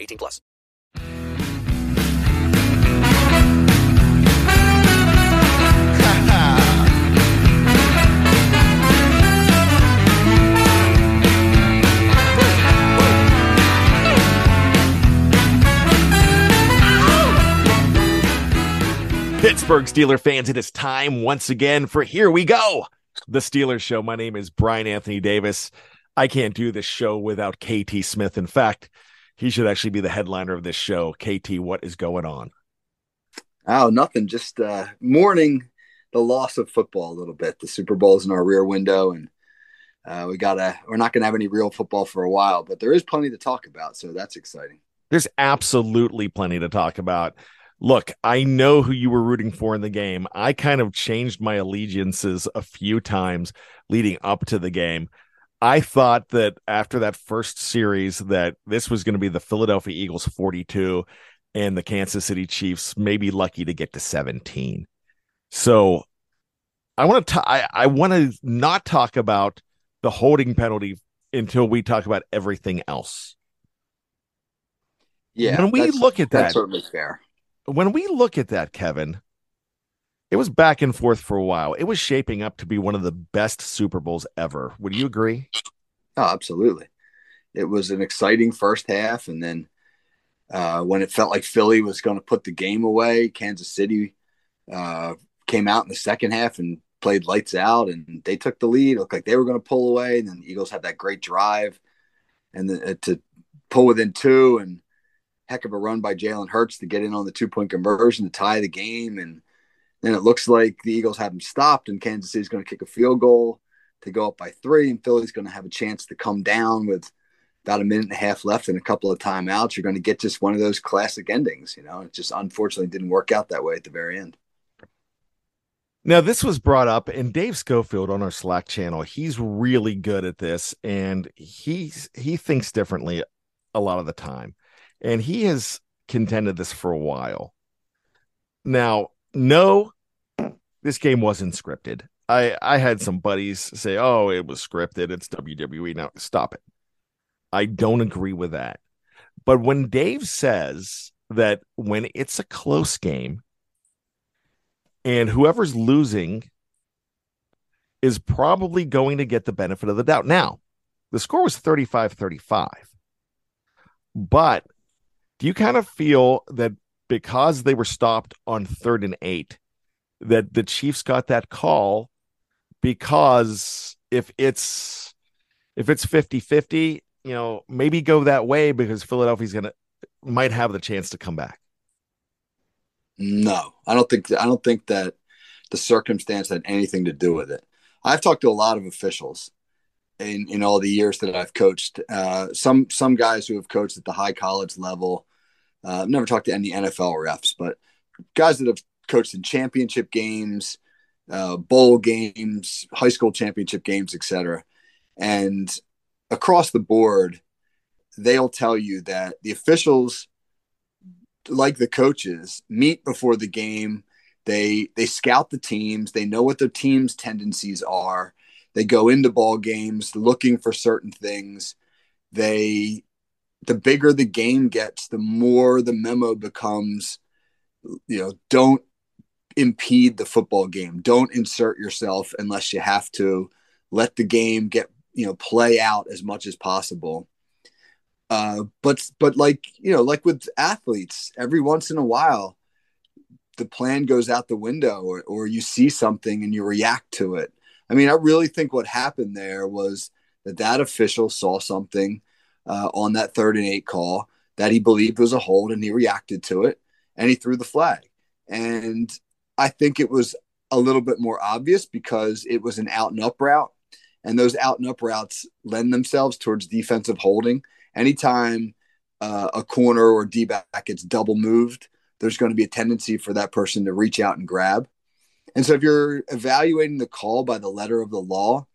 18 plus. Pittsburgh Steeler fans, it is time once again for Here We Go, the Steelers show. My name is Bryan Anthony Davis. I can't do this show without KT Smith. In fact, he should actually be the headliner of this show. KT, what is going on? Oh, nothing. Just uh, mourning the loss of football a little bit. The Super Bowl's in our rear window, and uh, we gotta. We're not gonna have any real football for a while, but there is plenty to talk about, so that's exciting. There's absolutely plenty to talk about look, I know who you were rooting for in the game. I kind of changed my allegiances a few times leading up to the game. I thought that after that first series that this was going to be the Philadelphia Eagles 42 and the Kansas City Chiefs maybe lucky to get to 17. So I want to I, I want to not talk about the holding penalty until we talk about everything else. Yeah. When we look at that, that's certainly fair when we look at that, Kevin, it was back and forth for a while. It was shaping up to be one of the best Super Bowls ever. Would you agree? Oh, absolutely. It was an exciting first half, and then uh, when it felt like Philly was going to put the game away, Kansas City uh, came out in the second half and played lights out, and they took the lead. It looked like they were going to pull away, and then the Eagles had that great drive, and the, uh, to pull within two, and heck of a run by Jalen Hurts to get in on the two point conversion to tie the game. And then it looks like the Eagles have them stopped, and Kansas City's going to kick a field goal to go up by three, and Philly's going to have a chance to come down with about a minute and a half left and a couple of timeouts. You're going to get just one of those classic endings. You know, it just unfortunately didn't work out that way at the very end. Now, this was brought up, and Dave Schofield on our Slack channel, he's really good at this, and he's he thinks differently a lot of the time and he has contended this for a while. Now, no, this game wasn't scripted. I I had some buddies say, "Oh, it was scripted. It's WWE." Now, stop it. I don't agree with that. But when Dave says that when it's a close game and whoever's losing is probably going to get the benefit of the doubt. Now, the score was 35 35. But do you kind of feel that because they were stopped on third and eight, that the Chiefs got that call because if it's if it's 50-50 you know, maybe go that way because Philadelphia's gonna might have the chance to come back? No, I don't think I don't think that the circumstance had anything to do with it. I've talked to a lot of officials in in all the years that I've coached. Uh, some some guys who have coached at the high college level. Uh, I've never talked to any NFL refs, but guys that have coached in championship games, uh, bowl games, high school championship games, etc. And across the board, they'll tell you that the officials, like the coaches, meet before the game. They they scout the teams. They know what their team's tendencies are. They go into ball games looking for certain things. They the bigger the game gets, the more the memo becomes, you know, don't impede the football game. Don't insert yourself unless you have to. Let the game get, you know, play out as much as possible. Uh, but but like you know, like with athletes, every once in a while, the plan goes out the window, or, or you see something and you react to it. I mean, I really think what happened there was that that official saw something uh, on that third and eight call that he believed was a hold, and he reacted to it, and he threw the flag. And I think it was a little bit more obvious because it was an out and up route, and those out and up routes lend themselves towards defensive holding. Anytime uh, a corner or D back gets double moved, there's going to be a tendency for that person to reach out and grab. And so if you're evaluating the call by the letter of the law,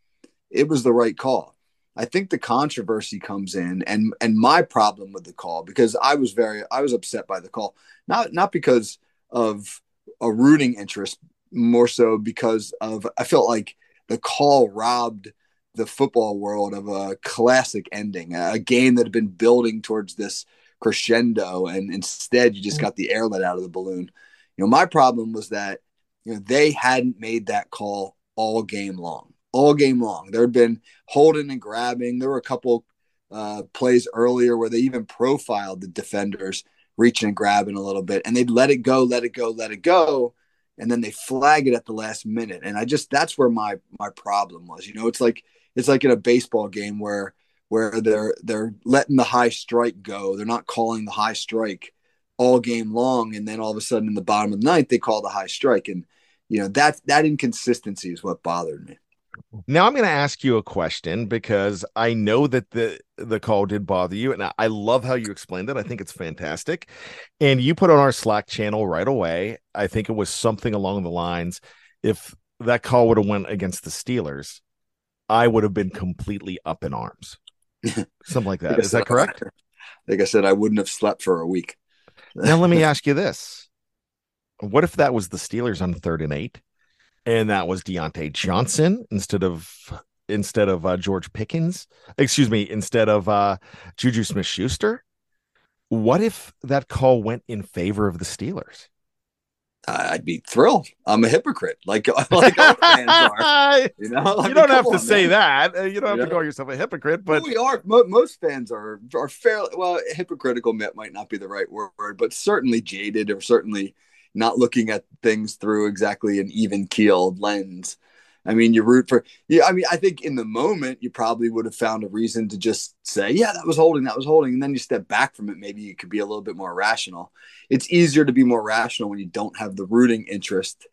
it was the right call. I think the controversy comes in and and my problem with the call because I was very I was upset by the call. Not not because of a rooting interest, more so because of I felt like the call robbed the football world of a classic ending, a game that had been building towards this crescendo, and instead you just mm. got the air let out of the balloon. You know, my problem was that you know they hadn't made that call all game long, all game long. There had been holding and grabbing. There were a couple uh, plays earlier where they even profiled the defenders reaching and grabbing a little bit, and they'd let it go, let it go, let it go, and then they flag it at the last minute. And I just that's where my my problem was. You know, it's like it's like in a baseball game where where they're they're letting the high strike go. They're not calling the high strike all game long, and then all of a sudden in the bottom of the ninth they call the high strike, and you know that that inconsistency is what bothered me. Now I'm going to ask you a question because I know that the the call did bother you, and I love how you explained it. I think it's fantastic, and you put on our Slack channel right away. I think it was something along the lines: if that call would have went against the Steelers, I would have been completely up in arms. Something like that. Is that correct? Like I said, I wouldn't have slept for a week. now let me ask you this. What if that was the Steelers on third and eight? And that was Diontae Johnson instead of instead of uh, George Pickens. Excuse me, instead of uh, Juju Smith Schuster. What if that call went in favor of the Steelers? I'd be thrilled. I'm a hypocrite, like like all fans are. You know, I you don't have to on, say man. that. Uh, you don't have you to know? call yourself a hypocrite, but well, we are. most fans are are fairly well. Hypocritical might not be the right word, but certainly jaded, or certainly not looking at things through exactly an even keeled lens. I mean, you root for, yeah. I mean, I think in the moment you probably would have found a reason to just say, yeah, that was holding, that was holding. And then you step back from it. Maybe you could be a little bit more rational. It's easier to be more rational when you don't have the rooting interest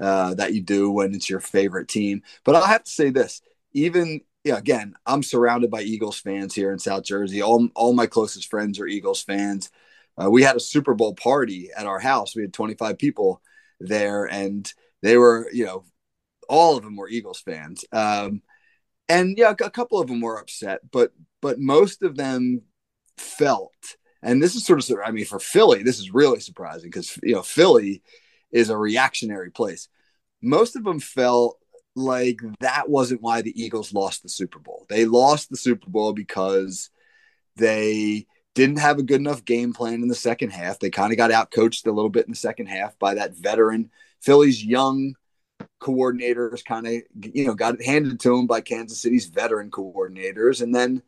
uh, that you do when it's your favorite team. But I have to say this even, yeah, again, I'm surrounded by Eagles fans here in South Jersey. All, all my closest friends are Eagles fans. Uh, we had a Super Bowl party at our house. We had 25 people there, and they were, you know, all of them were Eagles fans. Um, and yeah, a couple of them were upset, but but most of them felt, and this is sort of, I mean, for Philly, this is really surprising because you know Philly is a reactionary place. Most of them felt like that wasn't why the Eagles lost the Super Bowl. They lost the Super Bowl because they didn't have a good enough game plan in the second half. They kind of got out coached a little bit in the second half by that veteran. Philly's young coordinators kind of, you know, got it handed to them by Kansas City's veteran coordinators. And then,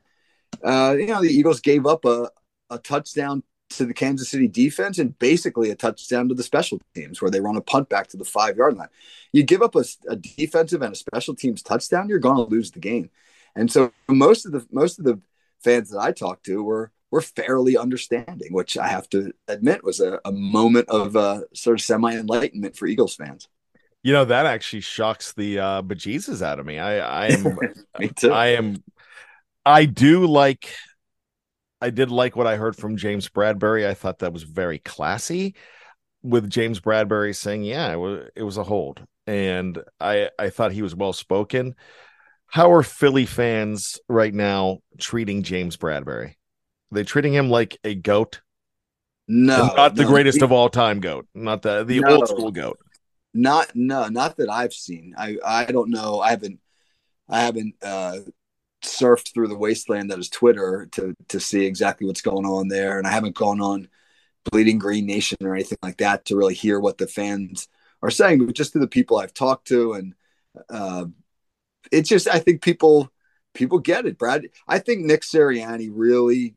uh, you know, the Eagles gave up a, a touchdown to the Kansas City defense and basically a touchdown to the special teams where they run a punt back to the five yard line. You give up a, a defensive and a special teams touchdown, you're going to lose the game. And so most of the most of the fans that I talked to were were fairly understanding, which I have to admit was a, a moment of uh, sort of semi enlightenment for Eagles fans. You know that actually shocks the uh, bejesus out of me. I I am Me too. I am I do like I did like what I heard from James Bradberry. I thought that was very classy with James Bradberry saying, "Yeah, it was it was a hold." And I I thought he was well spoken. How are Philly fans right now treating James Bradberry? Are they treating him like a goat? no, not the greatest of all time goat, not the the No. old school goat. Not no, not that I've seen. I I don't know. I haven't I haven't uh surfed through the wasteland that is Twitter to to see exactly what's going on there, and I haven't gone on Bleeding Green Nation or anything like that to really hear what the fans are saying. But just to the people I've talked to, and uh, it's just I think people people get it. Brad, I think Nick Sirianni really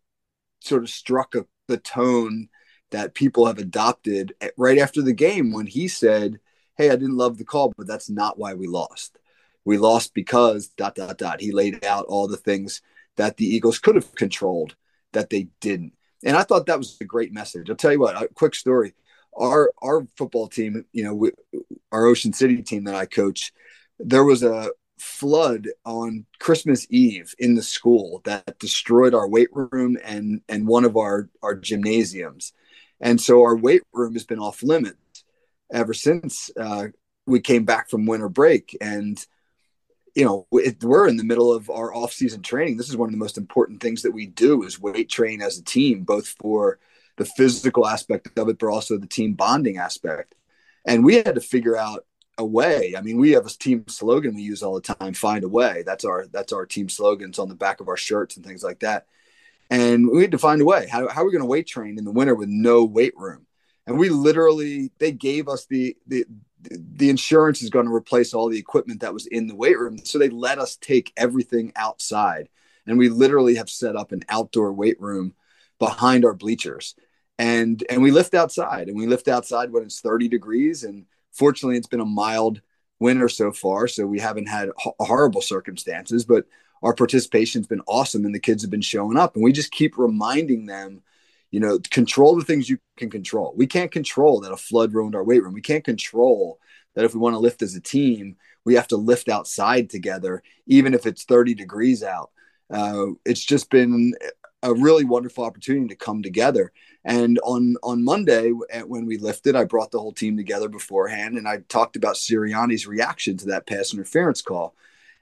sort of struck a, the tone that people have adopted right after the game when he said, "Hey, I didn't love the call, but that's not why we lost. We lost because dot dot dot." He laid out all the things that the Eagles could have controlled that they didn't, and I thought that was a great message. I'll tell you what. A quick story: our our football team, you know, we, our Ocean City team that I coach, there was a flood on Christmas Eve in the school that destroyed our weight room and and one of our our gymnasiums. And so our weight room has been off limits ever since uh, we came back from winter break. And you know, it, we're in the middle of our off-season training. This is one of the most important things that we do is weight train as a team, both for the physical aspect of it, but also the team bonding aspect. And we had to figure out a way. I mean, we have a team slogan we use all the time: "Find a way." That's our that's our team slogan. It's on the back of our shirts and things like that. And we had to find a way. How, how are we going to weight train in the winter with no weight room? And we literally they gave us the the the insurance is going to replace all the equipment that was in the weight room. So they let us take everything outside. And we literally have set up an outdoor weight room behind our bleachers. And and we lift outside and we lift outside when it's 30 degrees. And fortunately it's been a mild winter so far. So we haven't had ho- horrible circumstances, but our participation's been awesome and the kids have been showing up. And we just keep reminding them you know, control the things you can control. We can't control that a flood ruined our weight room. We can't control that if we want to lift as a team, we have to lift outside together, even if it's 30 degrees out. Uh, it's just been a really wonderful opportunity to come together. And on on Monday, when we lifted, I brought the whole team together beforehand, and I talked about Sirianni's reaction to that pass interference call.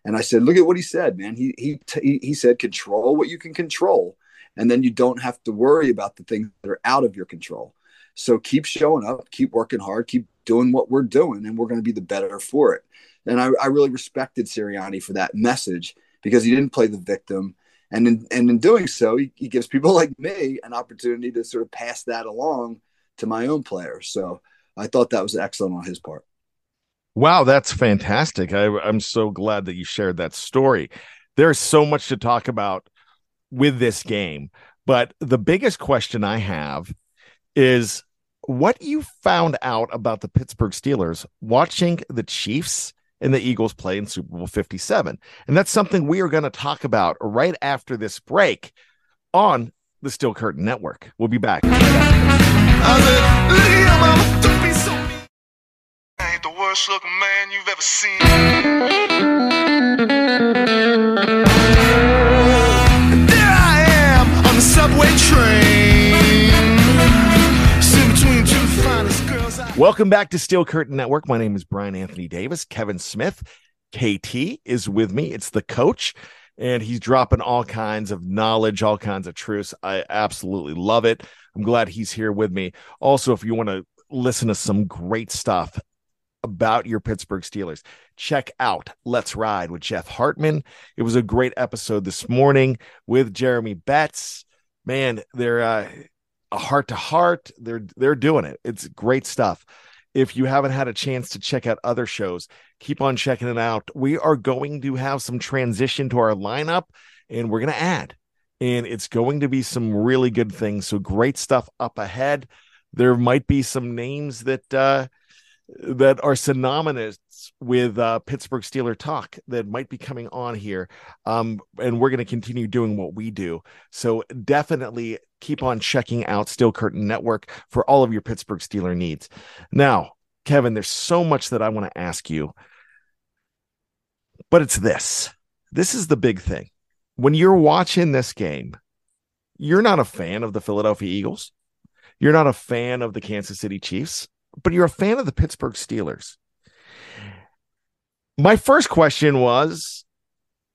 And I said, "Look at what he said, man. He he he, he said, control what you can control." and then you don't have to worry about the things that are out of your control. So keep showing up, keep working hard, keep doing what we're doing, and we're going to be the better for it. And I, I really respected Sirianni for that message because he didn't play the victim. And in, and in doing so, he, he gives people like me an opportunity to sort of pass that along to my own players. So I thought that was excellent on his part. Wow, that's fantastic. I, I'm so glad that you shared that story. There's so much to talk about with this game. But the biggest question I have is what you found out about the Pittsburgh Steelers watching the Chiefs and the Eagles play in Super Bowl 57. And that's something we are going to talk about right after this break on the Steel Curtain Network. We'll be back. ain't the Welcome back to Steel Curtain Network. My name is Bryan Anthony Davis. Kevin Smith, KT, is with me. It's the coach, and he's dropping all kinds of knowledge, all kinds of truths. I absolutely love it. I'm glad he's here with me. Also, if you want to listen to some great stuff about your Pittsburgh Steelers, check out Let's Ride with Jeff Hartman. It was a great episode this morning with Jeremy Betts. Man, they're uh, a heart to heart. They're they're doing it. It's great stuff. If you haven't had a chance to check out other shows, keep on checking it out. We are going to have some transition to our lineup and we're going to add. And it's going to be some really good things. So great stuff up ahead. There might be some names that uh that are synonymous with uh, Pittsburgh Steeler talk that might be coming on here. Um, and we're going to continue doing what we do. So definitely keep on checking out Steel Curtain Network for all of your Pittsburgh Steeler needs. Now, Kevin, there's so much that I want to ask you, but it's this. This is the big thing. When you're watching this game, you're not a fan of the Philadelphia Eagles. You're not a fan of the Kansas City Chiefs, but you're a fan of the Pittsburgh Steelers. My first question was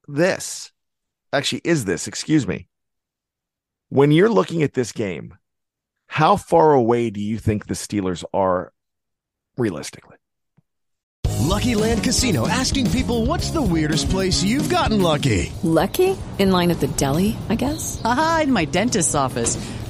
this. Actually, is this, excuse me. When you're looking at this game, how far away do you think the Steelers are realistically? Lucky Land Casino asking people what's the weirdest place you've gotten lucky? Lucky? In line at the deli, I guess? Aha, in my dentist's office.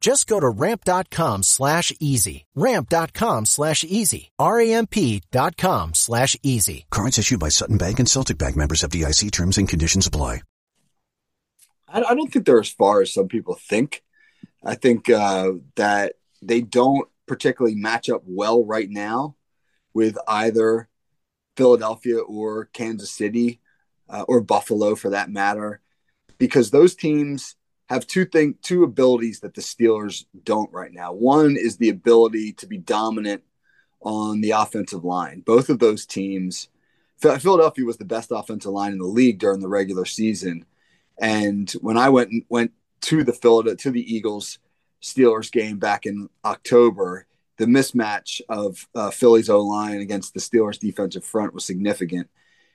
Just go to ramp.com slash easy. Ramp.com slash easy. R-A-M-P dot com slash easy. Cards issued by Sutton Bank and Celtic Bank members of DIC terms and conditions apply. I, I don't think they're as far as some people think. I think uh, that they don't particularly match up well right now with either Philadelphia or Kansas City uh, or Buffalo for that matter, because those teams have two thing two abilities that the Steelers don't right now. One is the ability to be dominant on the offensive line. Both of those teams, Philadelphia was the best offensive line in the league during the regular season, and when I went went to the Philadelphia to the Eagles Steelers game back in October, the mismatch of uh, Philly's O line against the Steelers defensive front was significant.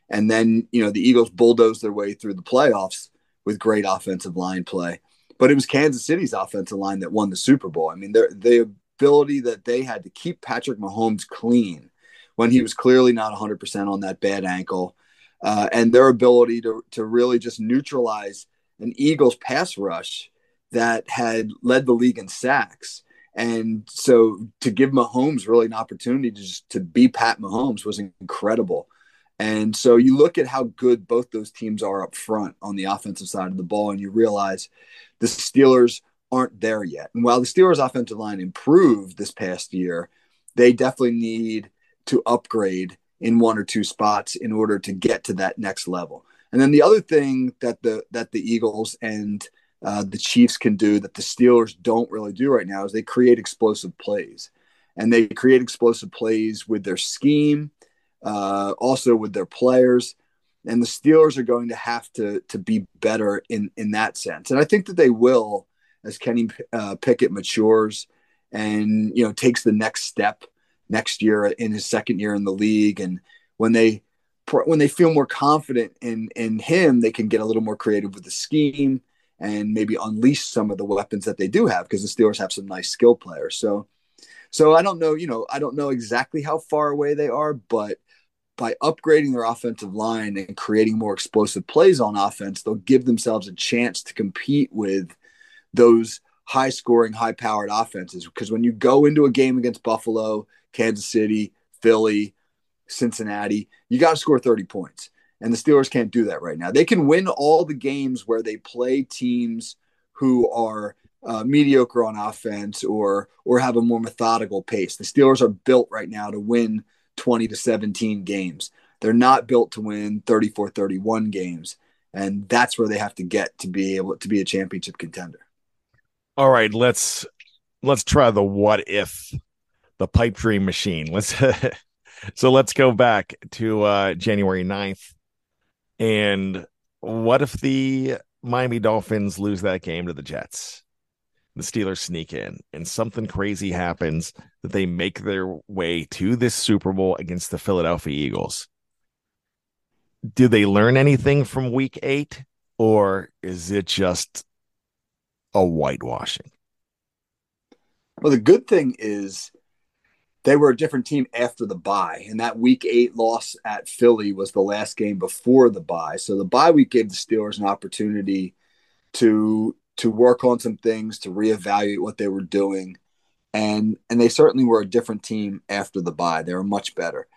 And then you know the Eagles bulldozed their way through the playoffs with great offensive line play. But it was Kansas City's offensive line that won the Super Bowl. I mean, the ability that they had to keep Patrick Mahomes clean when he was clearly not 100% on that bad ankle, uh, and their ability to, to really just neutralize an Eagles pass rush that had led the league in sacks. And so to give Mahomes really an opportunity to just to be Pat Mahomes was incredible. And so you look at how good both those teams are up front on the offensive side of the ball, and you realize the Steelers aren't there yet. And while the Steelers' offensive line improved this past year, they definitely need to upgrade in one or two spots in order to get to that next level. And then the other thing that the that the Eagles and uh, the Chiefs can do that the Steelers don't really do right now is they create explosive plays, and they create explosive plays with their scheme uh, also with their players. And the Steelers are going to have to to be better in in that sense, and I think that they will as Kenny uh, Pickett matures and you know takes the next step next year in his second year in the league, and when they when they feel more confident in in him, they can get a little more creative with the scheme and maybe unleash some of the weapons that they do have because the Steelers have some nice skill players. So, so I don't know, you know, I don't know exactly how far away they are, but by upgrading their offensive line and creating more explosive plays on offense, they'll give themselves a chance to compete with those high scoring, high powered offenses. Because when you go into a game against Buffalo, Kansas City, Philly, Cincinnati, you got to score 30 points. And the Steelers can't do that right now. They can win all the games where they play teams who are uh, mediocre on offense or or have a more methodical pace. The Steelers are built right now to win 20 to 17 games. They're not built to win 34 31 games. And that's where they have to get to be able to be a championship contender. All right, let's let's try the what if the pipe dream machine. Let's so let's go back to uh January 9th. And what if the Miami Dolphins lose that game to the Jets? The Steelers sneak in and something crazy happens that they make their way to this Super Bowl against the Philadelphia Eagles. Do they learn anything from week 8 or is it just a whitewashing? Well, the good thing is they were a different team after the bye, and that week eight loss at Philly was the last game before the bye. So the bye week gave the Steelers an opportunity to to work on some things, to reevaluate what they were doing, and and they certainly were a different team after the bye. They were much better.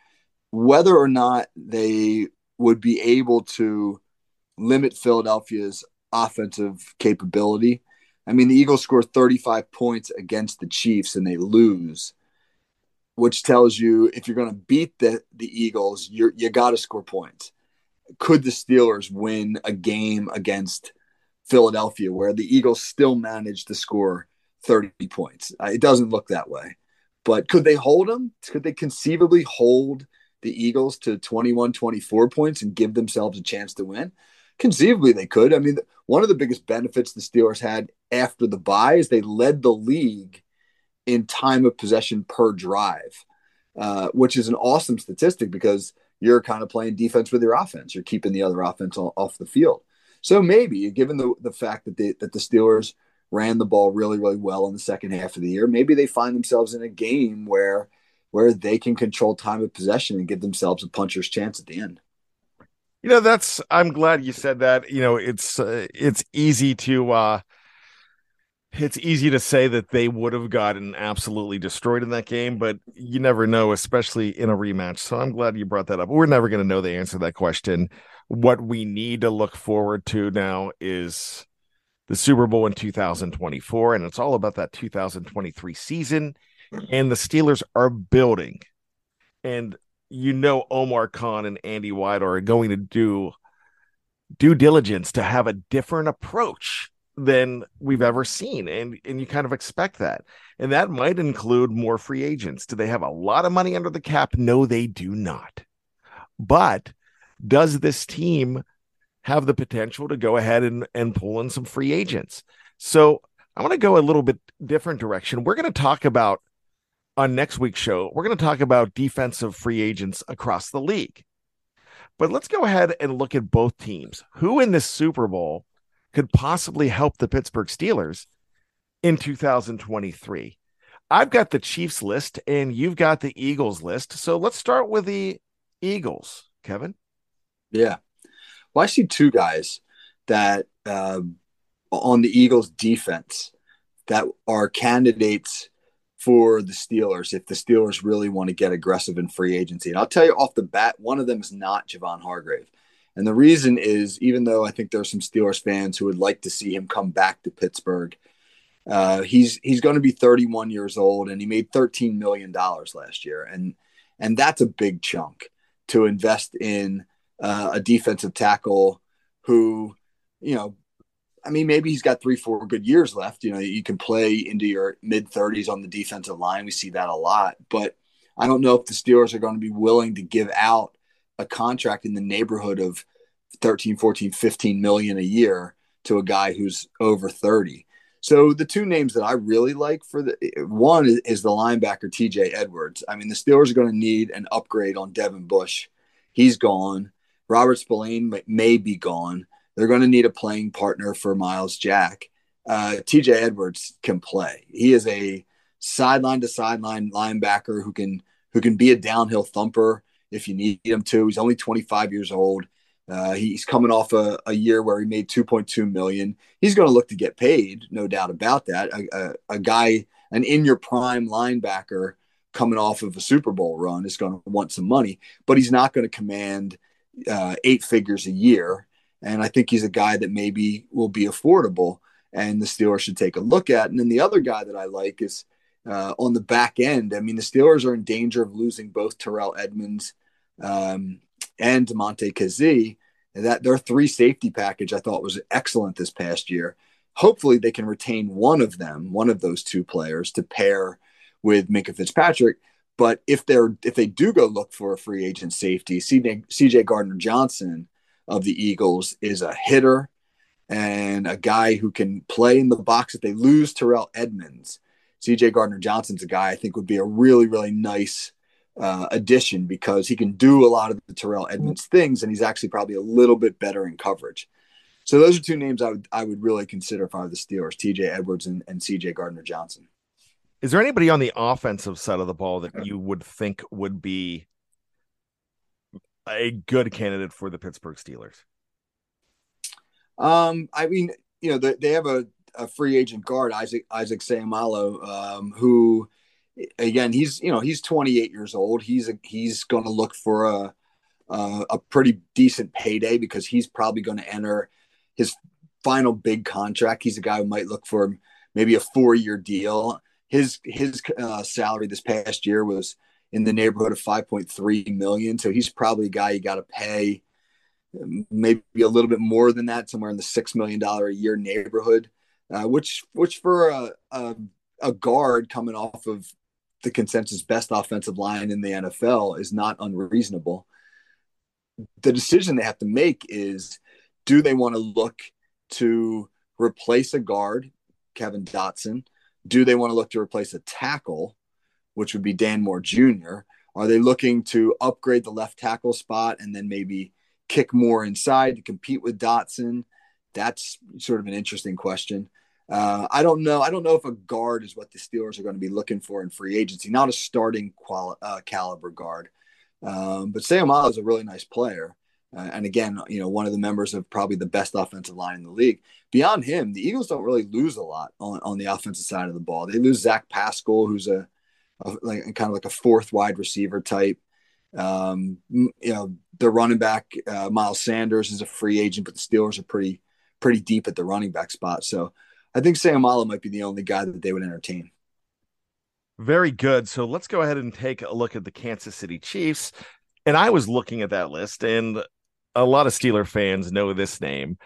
Whether or not they would be able to limit Philadelphia's offensive capability. I mean, the Eagles scored 35 points against the Chiefs and they lose which tells you if you're going to beat the the Eagles, you you got to score points. Could the Steelers win a game against Philadelphia where the Eagles still managed to score 30 points? Uh, it doesn't look that way. But could they hold them? Could they conceivably hold the Eagles to 21, 24 points and give themselves a chance to win? Conceivably, they could. I mean, one of the biggest benefits the Steelers had after the bye is they led the league in time of possession per drive, uh, which is an awesome statistic because you're kind of playing defense with your offense. You're keeping the other offense off the field. So maybe, given the, the fact that that the Steelers ran the ball really, really well in the second half of the year, maybe they find themselves in a game where where they can control time of possession and give themselves a puncher's chance at the end. You know, that's I'm glad you said that. You know, it's uh, it's easy to uh it's easy to say that they would have gotten absolutely destroyed in that game, but you never know, especially in a rematch. So I'm glad you brought that up. We're never going to know the answer to that question. What we need to look forward to now is the Super Bowl in 2024, and it's all about that 2023 season. And the Steelers are building, and you know Omar Khan and Andy Weidl are going to do due diligence to have a different approach than we've ever seen and and you kind of expect that. And that might include more free agents. Do they have a lot of money under the cap? No they do not. But does this team have the potential to go ahead and and pull in some free agents so i want to go a little bit different direction we're going to talk about on next week's show we're going to talk about defensive free agents across the league but let's go ahead and look at both teams who in this super bowl could possibly help the Pittsburgh Steelers in 2023. I've got the Chiefs list and you've got the Eagles list. So let's start with the Eagles, Kevin. Yeah. Well, I see two guys that uh, on the Eagles defense that are candidates for the Steelers if the Steelers really want to get aggressive in free agency. And I'll tell you off the bat, one of them is not Javon Hargrave. And the reason is, even though I think there are some Steelers fans who would like to see him come back to Pittsburgh, uh, he's he's going to be 31 years old, and he made 13 million dollars last year, and and that's a big chunk to invest in uh, a defensive tackle who, you know, I mean, maybe he's got three, four good years left. You know, you can play into your mid 30s on the defensive line. We see that a lot, but I don't know if the Steelers are going to be willing to give out a contract in the neighborhood of 13, 14, 15 million a year to a guy who's over 30. So the two names that I really like for the one is, is the linebacker TJ Edwards. I mean, the Steelers are going to need an upgrade on Devin Bush. He's gone. Robert Spillane may, be gone. They're going to need a playing partner for Myles Jack. Uh, TJ Edwards can play. He is a sideline to sideline linebacker who can who can be a downhill thumper if you need him to. He's only 25 years old. Uh, he's coming off a, a, year where he made 2.2 million. He's going to look to get paid, no doubt about that. A, a, a, guy, an in your prime linebacker coming off of a Super Bowl run is going to want some money, but he's not going to command uh, eight figures a year. And I think he's a guy that maybe will be affordable and the Steelers should take a look at. And then the other guy that I like is uh, on the back end. I mean, the Steelers are in danger of losing both Terrell Edmunds um, and Damontae Kazee. That their three safety package I thought was excellent this past year. Hopefully, they can retain one of them, one of those two players, to pair with Minkah Fitzpatrick. But if they're if they do go look for a free agent safety, CJ, Gardner Johnson of the Eagles is a hitter and a guy who can play in the box. If they lose Terrell Edmunds, CJ Gardner Johnson's a guy I think would be a really really nice uh, addition because he can do a lot of the Terrell Edmunds things, and he's actually probably a little bit better in coverage. So those are two names I would I would really consider if I were the Steelers: T.J. Edwards and, and C.J. Gardner Johnson. Is there anybody on the offensive side of the ball that you would think would be a good candidate for the Pittsburgh Steelers? Um, I mean, you know, they, they have a, a free agent guard, Isaac Isaac Seumalo, um, who again, he's you know he's 28 years old. He's a, he's going to look for a, a a pretty decent payday because he's probably going to enter his final big contract. He's a guy who might look for maybe a four year deal. His his uh, salary this past year was in the neighborhood of 5.3 million, so he's probably a guy you got to pay um, maybe a little bit more than that, somewhere in the six million dollar a year neighborhood. Uh, which which for a, a a guard coming off of the consensus best offensive line in the NFL is not unreasonable. The decision they have to make is do they want to look to replace a guard, Kevin Dotson? Do they want to look to replace a tackle, which would be Dan Moore Jr.? Are they looking to upgrade the left tackle spot and then maybe kick more inside to compete with Dotson? That's sort of an interesting question. Uh, I don't know. I don't know if a guard is what the Steelers are going to be looking for in free agency. Not a starting quali- uh, caliber guard, um, but Seumalo is a really nice player. Uh, and again, you know, one of the members of probably the best offensive line in the league. Beyond him, the Eagles don't really lose a lot on, on the offensive side of the ball. They lose Zach Pascal, who's a, a like kind of like a fourth wide receiver type. Um, you know, the running back uh, Miles Sanders is a free agent, but the Steelers are pretty pretty deep at the running back spot. So I think Seumalo might be the only guy that they would entertain. Very good. So let's go ahead and take a look at the Kansas City Chiefs. And I was looking at that list, and a lot of Steeler fans know this name,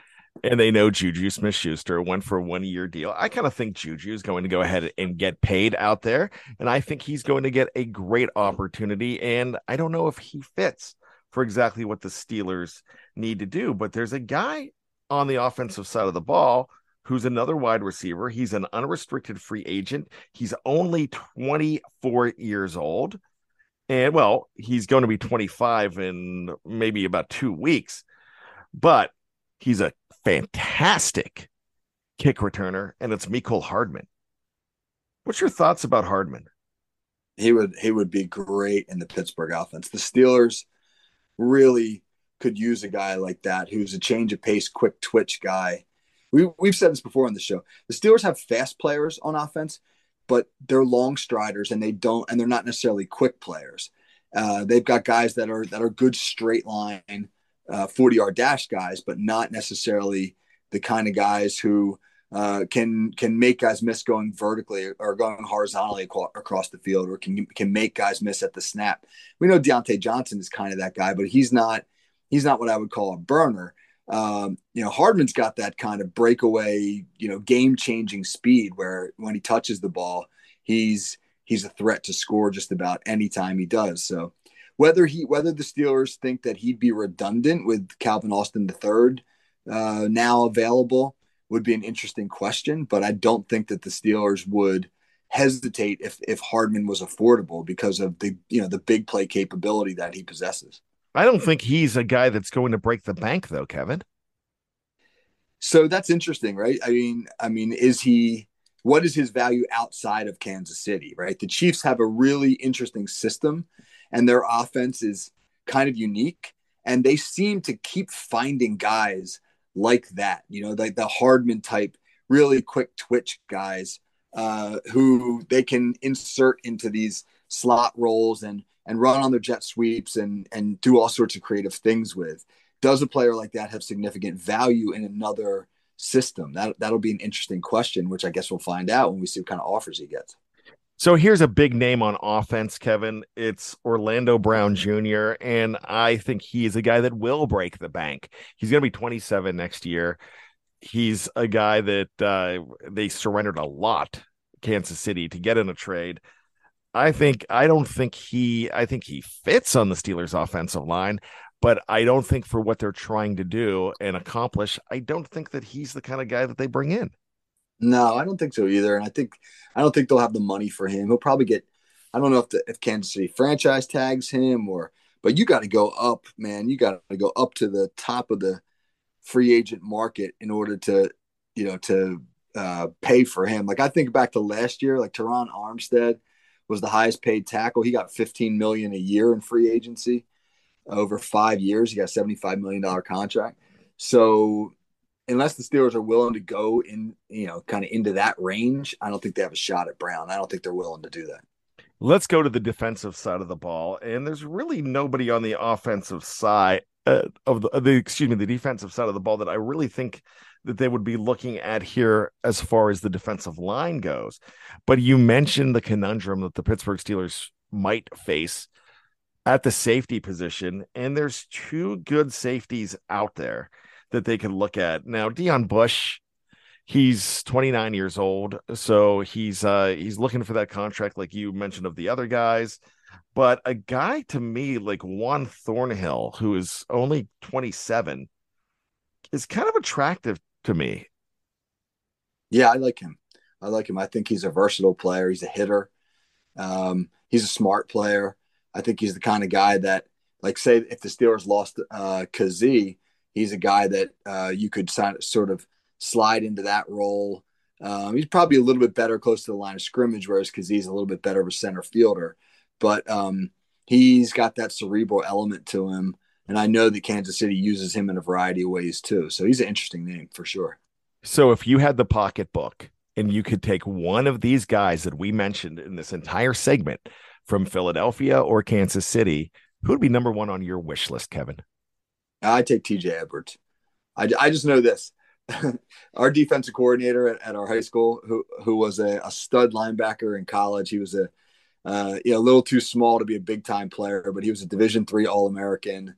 and they know Juju Smith Schuster went for a one year deal. I kind of think Juju is going to go ahead and get paid out there, and I think he's going to get a great opportunity. And I don't know if he fits for exactly what the Steelers need to do, but there's a guy on the offensive side of the ball who's another wide receiver. He's an unrestricted free agent. He's only 24 years old. And well, he's going to be 25 in maybe about two weeks, but he's a fantastic kick returner, and it's Mecole Hardman. What's your thoughts about Hardman? He would he would be great in the Pittsburgh offense. The Steelers really could use a guy like that who's a change of pace, quick twitch guy we, we've said this before on the show. The Steelers have fast players on offense, but they're long striders and they don't, and they're not necessarily quick players. Uh, they've got guys that are that are good straight line, uh, forty yard dash guys, but not necessarily the kind of guys who uh, can can make guys miss going vertically or going horizontally across the field, or can can make guys miss at the snap. We know Diontae Johnson is kind of that guy, but he's not he's not what I would call a burner. Um, you know, Hardman's got that kind of breakaway, you know, game changing speed where when he touches the ball, he's he's a threat to score just about any time he does. So whether he whether the Steelers think that he'd be redundant with Calvin Austin III uh, now available would be an interesting question, but I don't think that the Steelers would hesitate if if Hardman was affordable because of the you know the big play capability that he possesses. I don't think he's a guy that's going to break the bank, though, Kevin. So that's interesting, right? I mean, I mean, is he? What is his value outside of Kansas City? Right. The Chiefs have a really interesting system, and their offense is kind of unique, and they seem to keep finding guys like that. You know, like the Hardman type, really quick twitch guys uh, who they can insert into these slot roles and and run on their jet sweeps and and do all sorts of creative things with. Does a player like that have significant value in another system? That that'll be an interesting question, which I guess we'll find out when we see what kind of offers he gets. So here's a big name on offense, Kevin. It's Orlando Brown Jr. And I think he is a guy that will break the bank. He's going to be 27 next year. He's a guy that uh, they surrendered a lot, Kansas City, to get in a trade. I think I don't think he I think he fits on the Steelers offensive line, but I don't think for what they're trying to do and accomplish, I don't think that he's the kind of guy that they bring in. No, I don't think so either. And I think I don't think they'll have the money for him. He'll probably get. I don't know if the, if Kansas City franchise tags him or, but you got to go up, man. You got to go up to the top of the free agent market in order to, you know, to uh, pay for him. Like I think back to last year, like Terron Armstead was the highest paid tackle. He got 15 million a year in free agency over five years. He got a 75 million dollar contract. So unless the Steelers are willing to go in, you know, kind of into that range, I don't think they have a shot at Brown. I don't think they're willing to do that. Let's go to the defensive side of the ball, and there's really nobody on the offensive side uh, of the, the excuse me the defensive side of the ball that I really think that they would be looking at here as far as the defensive line goes. But you mentioned the conundrum that the Pittsburgh Steelers might face at the safety position, and there's two good safeties out there that they could look at. Now, Deon Bush, he's 29 years old, so he's uh he's looking for that contract like you mentioned of the other guys. But a guy to me like Juan Thornhill, who is only 27, is kind of attractive to me. Yeah, I like him. I like him. I think he's a versatile player. He's a hitter. Um, he's a smart player. I think he's the kind of guy that, like, say, if the Steelers lost uh, Kazee, he's a guy that uh, you could sort of slide into that role. Um, he's probably a little bit better close to the line of scrimmage, whereas Kazee's a little bit better of a center fielder. But um, he's got that cerebral element to him. And I know that Kansas City uses him in a variety of ways too. So he's an interesting name for sure. So if you had the pocketbook and you could take one of these guys that we mentioned in this entire segment from Philadelphia or Kansas City, who would be number one on your wish list, Kevin? I take TJ Edwards. I, I just know this. our defensive coordinator at, at, our high school, who who was a, a stud linebacker in college, he was a uh, you know, a little too small to be a big time player, but he was a Division three All American,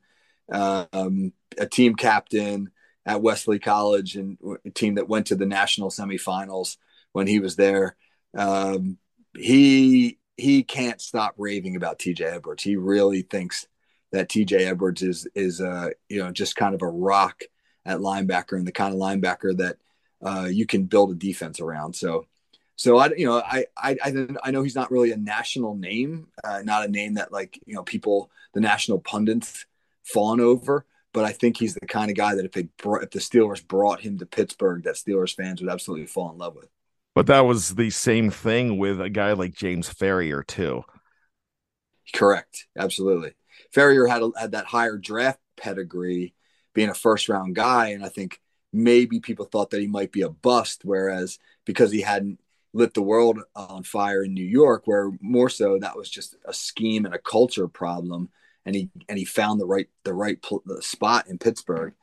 um, a team captain at Wesley College, and a team that went to the national semifinals when he was there. Um, he he can't stop raving about TJ Edwards. He really thinks that TJ Edwards is is uh you know just kind of a rock at linebacker and the kind of linebacker that uh, you can build a defense around. So so I you know I I I know he's not really a national name, uh, not a name that like you know people the national pundits fawn over. But I think he's the kind of guy that if they brought, if the Steelers brought him to Pittsburgh, that Steelers fans would absolutely fall in love with. But that was the same thing with a guy like James Farrior too. Correct, absolutely. Farrior had a, had that higher draft pedigree, being a first round guy, and I think maybe people thought that he might be a bust. Whereas because he hadn't lit the world on fire in New York, where more so that was just a scheme and a culture problem, and he and he found the right the right pl- the spot in Pittsburgh.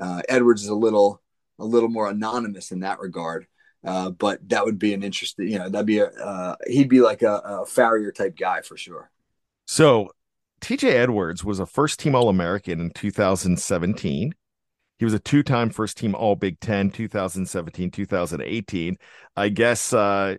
Uh, Edwards is a little a little more anonymous in that regard. Uh, but that would be an interesting, you know, that'd be a, uh, he'd be like a, a Farrior type guy for sure. So TJ Edwards was a first team All American in 2017. He was a two time first team All Big Ten 2017, 2018. I guess uh,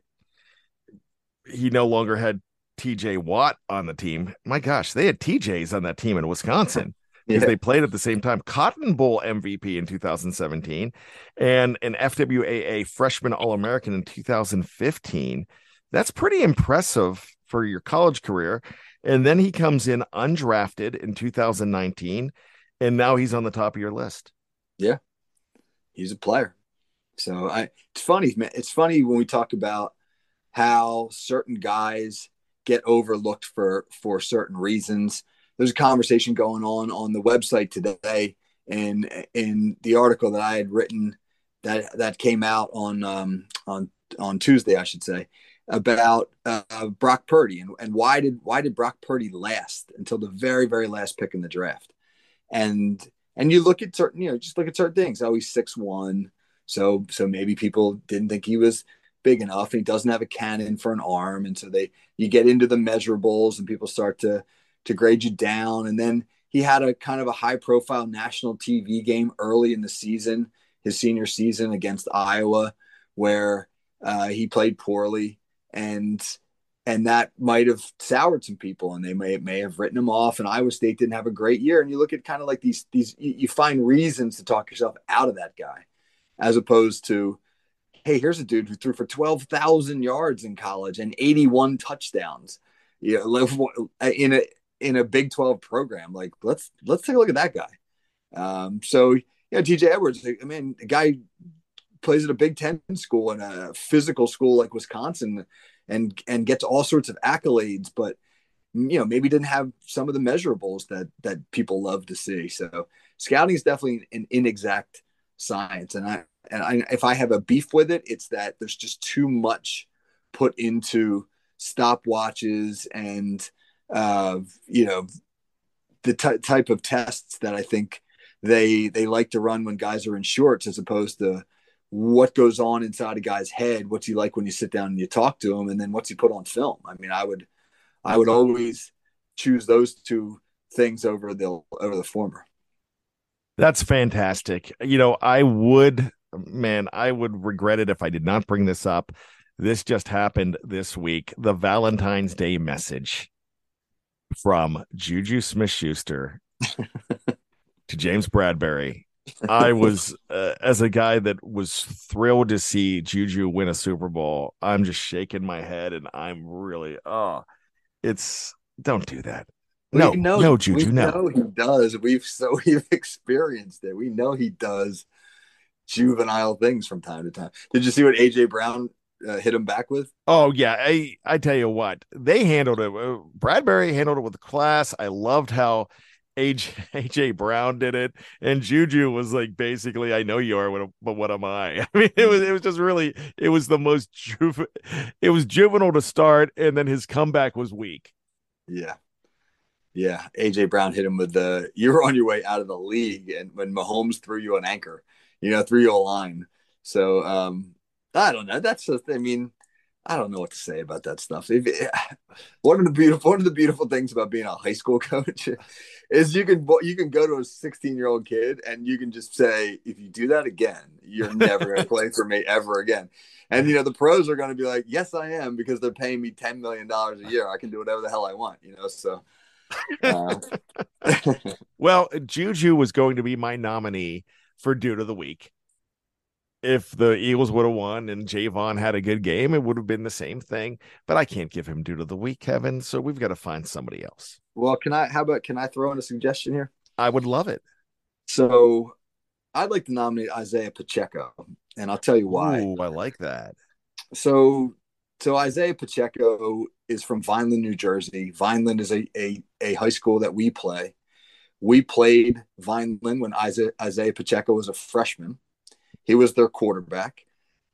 he no longer had TJ Watt on the team. My gosh, they had TJs on that team in Wisconsin because yeah. they played at the same time. Cotton Bowl MVP in 2017 and an FWAA freshman All American in 2015. That's pretty impressive for your college career. And then he comes in undrafted in 2019, and now he's on the top of your list. Yeah, he's a player. So I, it's funny, man. It's funny when we talk about how certain guys get overlooked for for certain reasons. There's a conversation going on on the website today, and in the article that I had written that that came out on um, on on Tuesday, I should say about uh, Brock Purdy and, and why did why did Brock Purdy last until the very very last pick in the draft, and and you look at certain you know just look at certain things. Oh, he's six one, so so maybe people didn't think he was big enough and he doesn't have a cannon for an arm. And so they you get into the measurables and people start to to grade you down. And then he had a kind of a high profile national TV game early in the season his senior season against Iowa where uh, he played poorly. And and that might have soured some people and they may may have written him off. And Iowa State didn't have a great year. And you look at kind of like these these you, you find reasons to talk yourself out of that guy as opposed to hey, here's a dude who threw for 12,000 yards in college and 81 touchdowns. You know, in a in a Big 12 program. Like, let's let's take a look at that guy. Um, so yeah, TJ Edwards, I mean, the guy plays at a Big Ten school and a physical school like Wisconsin and and gets all sorts of accolades, but you know, maybe didn't have some of the measurables that that people love to see. So scouting is definitely an inexact science. And I and I, if I have a beef with it, it's that there's just too much put into stopwatches and uh, you know the t- type of tests that I think they they like to run when guys are in shorts, as opposed to what goes on inside a guy's head. What's he like when you sit down and you talk to him, and then what's he put on film? I mean, I would I would always choose those two things over the over the former. That's fantastic. You know, I would man, I would regret it if I did not bring this up. This just happened this week. The Valentine's Day message from Juju Smith Schuster to James Bradberry. I was, uh, as a guy that was thrilled to see Juju win a Super Bowl, I'm just shaking my head and I'm really, oh, it's, don't do that. No, know, no, Juju, we no. know he does. We've so we've experienced it. We know he does juvenile things from time to time. Did you see what AJ Brown uh, hit him back with? Oh yeah, I I tell you what, they handled it. Bradberry handled it with class. I loved how AJ, AJ Brown did it, and Juju was like basically, "I know you are, but what am I?" I mean, it was it was just really, it was the most juve, it was juvenile to start, and then his comeback was weak. Yeah, yeah. AJ Brown hit him with the "You were on your way out of the league," and when Mahomes threw you an anchor you know, through your line. So um, I don't know. That's just, I mean, I don't know what to say about that stuff. If, one of the beautiful one of the beautiful things about being a high school coach is you can you can go to a 16 year old kid and you can just say, if you do that again, you're never going to play for me ever again. And you know the pros are going to be like, yes, I am because they're paying me 10 million dollars a year. I can do whatever the hell I want. You know, so. Uh. well, Juju was going to be my nominee for dude of the week. If the Eagles would have won and Javon had a good game, it would have been the same thing. But I can't give him dude of the week, Kevin. So we've got to find somebody else. Well, can I? How about can I throw in a suggestion here? I would love it. So, I'd like to nominate Isaiah Pacheco, and I'll tell you why. Ooh, I like that. So, so Isaiah Pacheco is from Vineland, New Jersey. Vineland is a, a, a high school that we play. We played Vineland when Isaiah, Isaiah Pacheco was a freshman. He was their quarterback.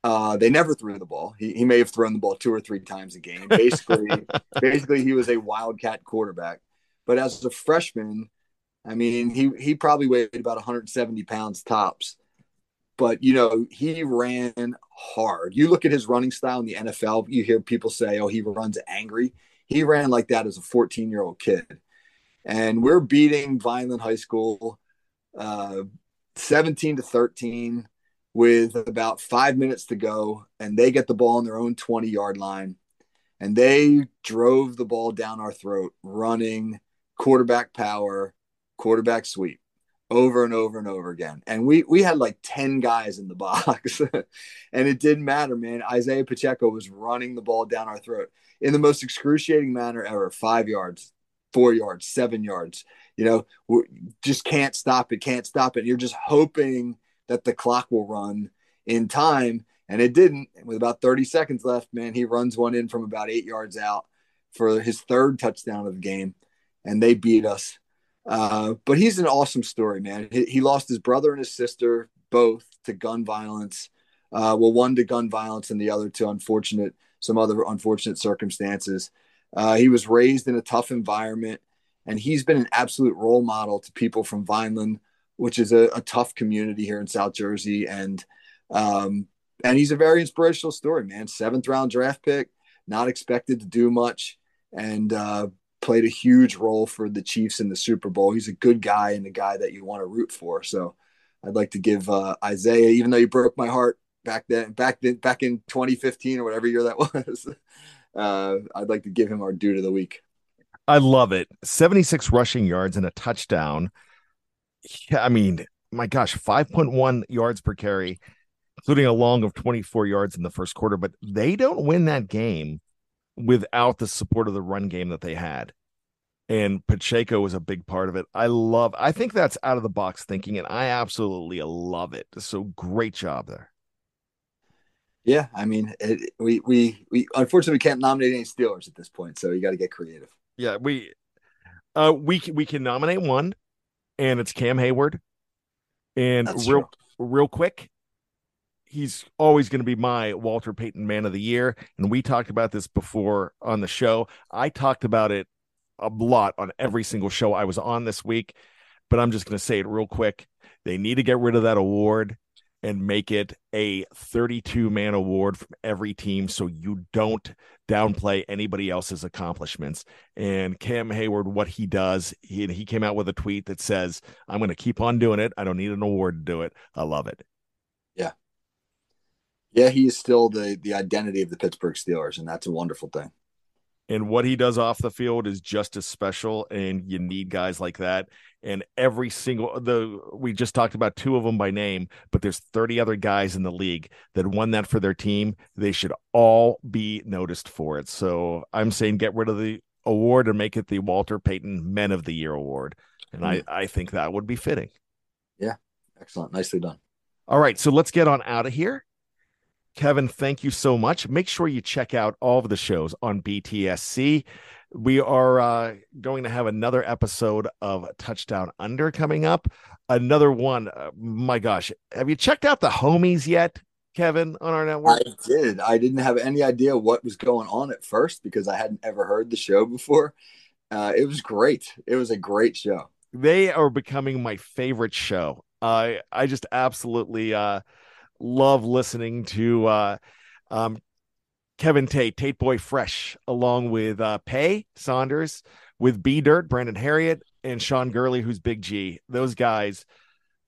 Uh, they never threw the ball. He, he may have thrown the ball two or three times a game. Basically, basically he was a wildcat quarterback. But as a freshman, I mean, he he probably weighed about 170 pounds tops. But you know, he ran hard. You look at his running style in the NFL. You hear people say, "Oh, he runs angry." He ran like that as a 14 year old kid and we're beating Vineland High School uh, 17 to 13 with about five minutes to go, and they get the ball on their own 20 yard line. And they drove the ball down our throat, running quarterback power, quarterback sweep over and over and over again. And we we had like 10 guys in the box. and it didn't matter, man. Isaiah Pacheco was running the ball down our throat in the most excruciating manner ever. Five yards, four yards, seven yards. You know, we just can't stop it, can't stop it. You're just hoping that the clock will run in time, and it didn't. With about 30 seconds left, man, he runs one in from about eight yards out for his third touchdown of the game, and they beat us. Uh, but he's an awesome story, man. He, he, lost his brother and his sister both to gun violence. Uh, well, one to gun violence, and the other to unfortunate some other unfortunate circumstances. Uh, he was raised in a tough environment, and he's been an absolute role model to people from Vineland, which is a, a tough community here in South Jersey. And um, and he's a very inspirational story, man. Seventh round draft pick, not expected to do much, and uh, played a huge role for the Chiefs in the Super Bowl. He's a good guy and a guy that you want to root for. So I'd like to give uh, Isaiah, even though you broke my heart back then, back then, back in 2015 or whatever year that was. Uh, I'd like to give him our dude to the week. I love it. 76 rushing yards and a touchdown. Yeah, I mean, my gosh, 5.1 yards per carry, including a long of 24 yards in the first quarter. But they don't win that game without the support of the run game that they had. And Pacheco was a big part of it. I love, I think that's out of the box thinking, and I absolutely love it. So great job there. Yeah, I mean, it, we we we unfortunately we can't nominate any Steelers at this point, so you got to get creative. Yeah, we uh we we can nominate one, and it's Cam Hayward, And That's real true. real quick, he's always going to be my Walter Payton Man of the Year. And we talked about this before on the show. I talked about it a lot on every single show I was on this week, but I'm just going to say it real quick. They need to get rid of that award and make it a 32 man award from every team so you don't downplay anybody else's accomplishments. And Cam Hayward, what he does, he, he came out with a tweet that says, I'm going to keep on doing it. I don't need an award to do it. I love it. Yeah, yeah, he is still the the identity of the Pittsburgh Steelers, and that's a wonderful thing. And what he does off the field is just as special. And you need guys like that. And every single the we just talked about two of them by name, but there's 30 other guys in the league that won that for their team. They should all be noticed for it. So I'm saying get rid of the award and make it the Walter Payton Men of the Year award. And I, I think that would be fitting. Yeah, excellent, nicely done. All right, so let's get on out of here. Kevin, thank you so much. Make sure you check out all of the shows on BTSC. We are uh, going to have another episode of Touchdown Under coming up. Another one. Uh, my gosh, have you checked out the homies yet, Kevin, on our network? I did. I didn't have any idea what was going on at first because I hadn't ever heard the show before. Uh, it was great. It was a great show. They are becoming my favorite show. I I just absolutely uh, love listening to uh, um, Kevin Tate, Tate Boy Fresh, along with uh, Pay Saunders, with B Dirt, Brandon Harriet, and Sean Gurley, who's Big G. Those guys,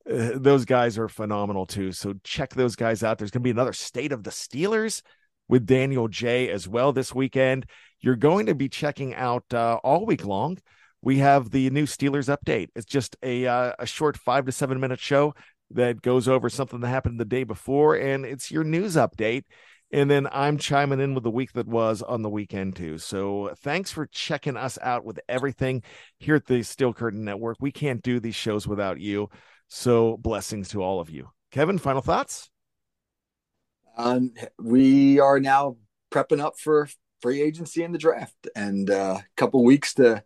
uh, those guys are phenomenal too. So check those guys out. There's going to be another State of the Steelers with Daniel J as well this weekend. You're going to be checking out uh, all week long. We have the new Steelers update. It's just a uh, a short five to seven minute show that goes over something that happened the day before, and it's your news update. And then I'm chiming in with the week that was on the weekend too. So thanks for checking us out with everything here at the Steel Curtain Network. We can't do these shows without you. So blessings to all of you. Kevin, final thoughts? Um, we are now prepping up for free agency and the draft, and uh, a couple weeks to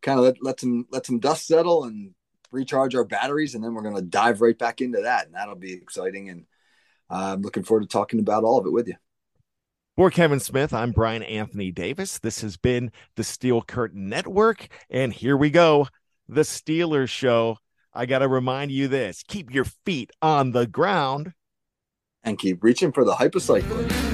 kind of let, let some let some dust settle and recharge our batteries, and then we're going to dive right back into that, and that'll be exciting. And uh, I'm looking forward to talking about all of it with you. For Kevin Smith, I'm Bryan Anthony Davis. This has been the Steel Curtain Network, and here we go, the Steelers Show. I got to remind you this: keep your feet on the ground and keep reaching for the hypocycler.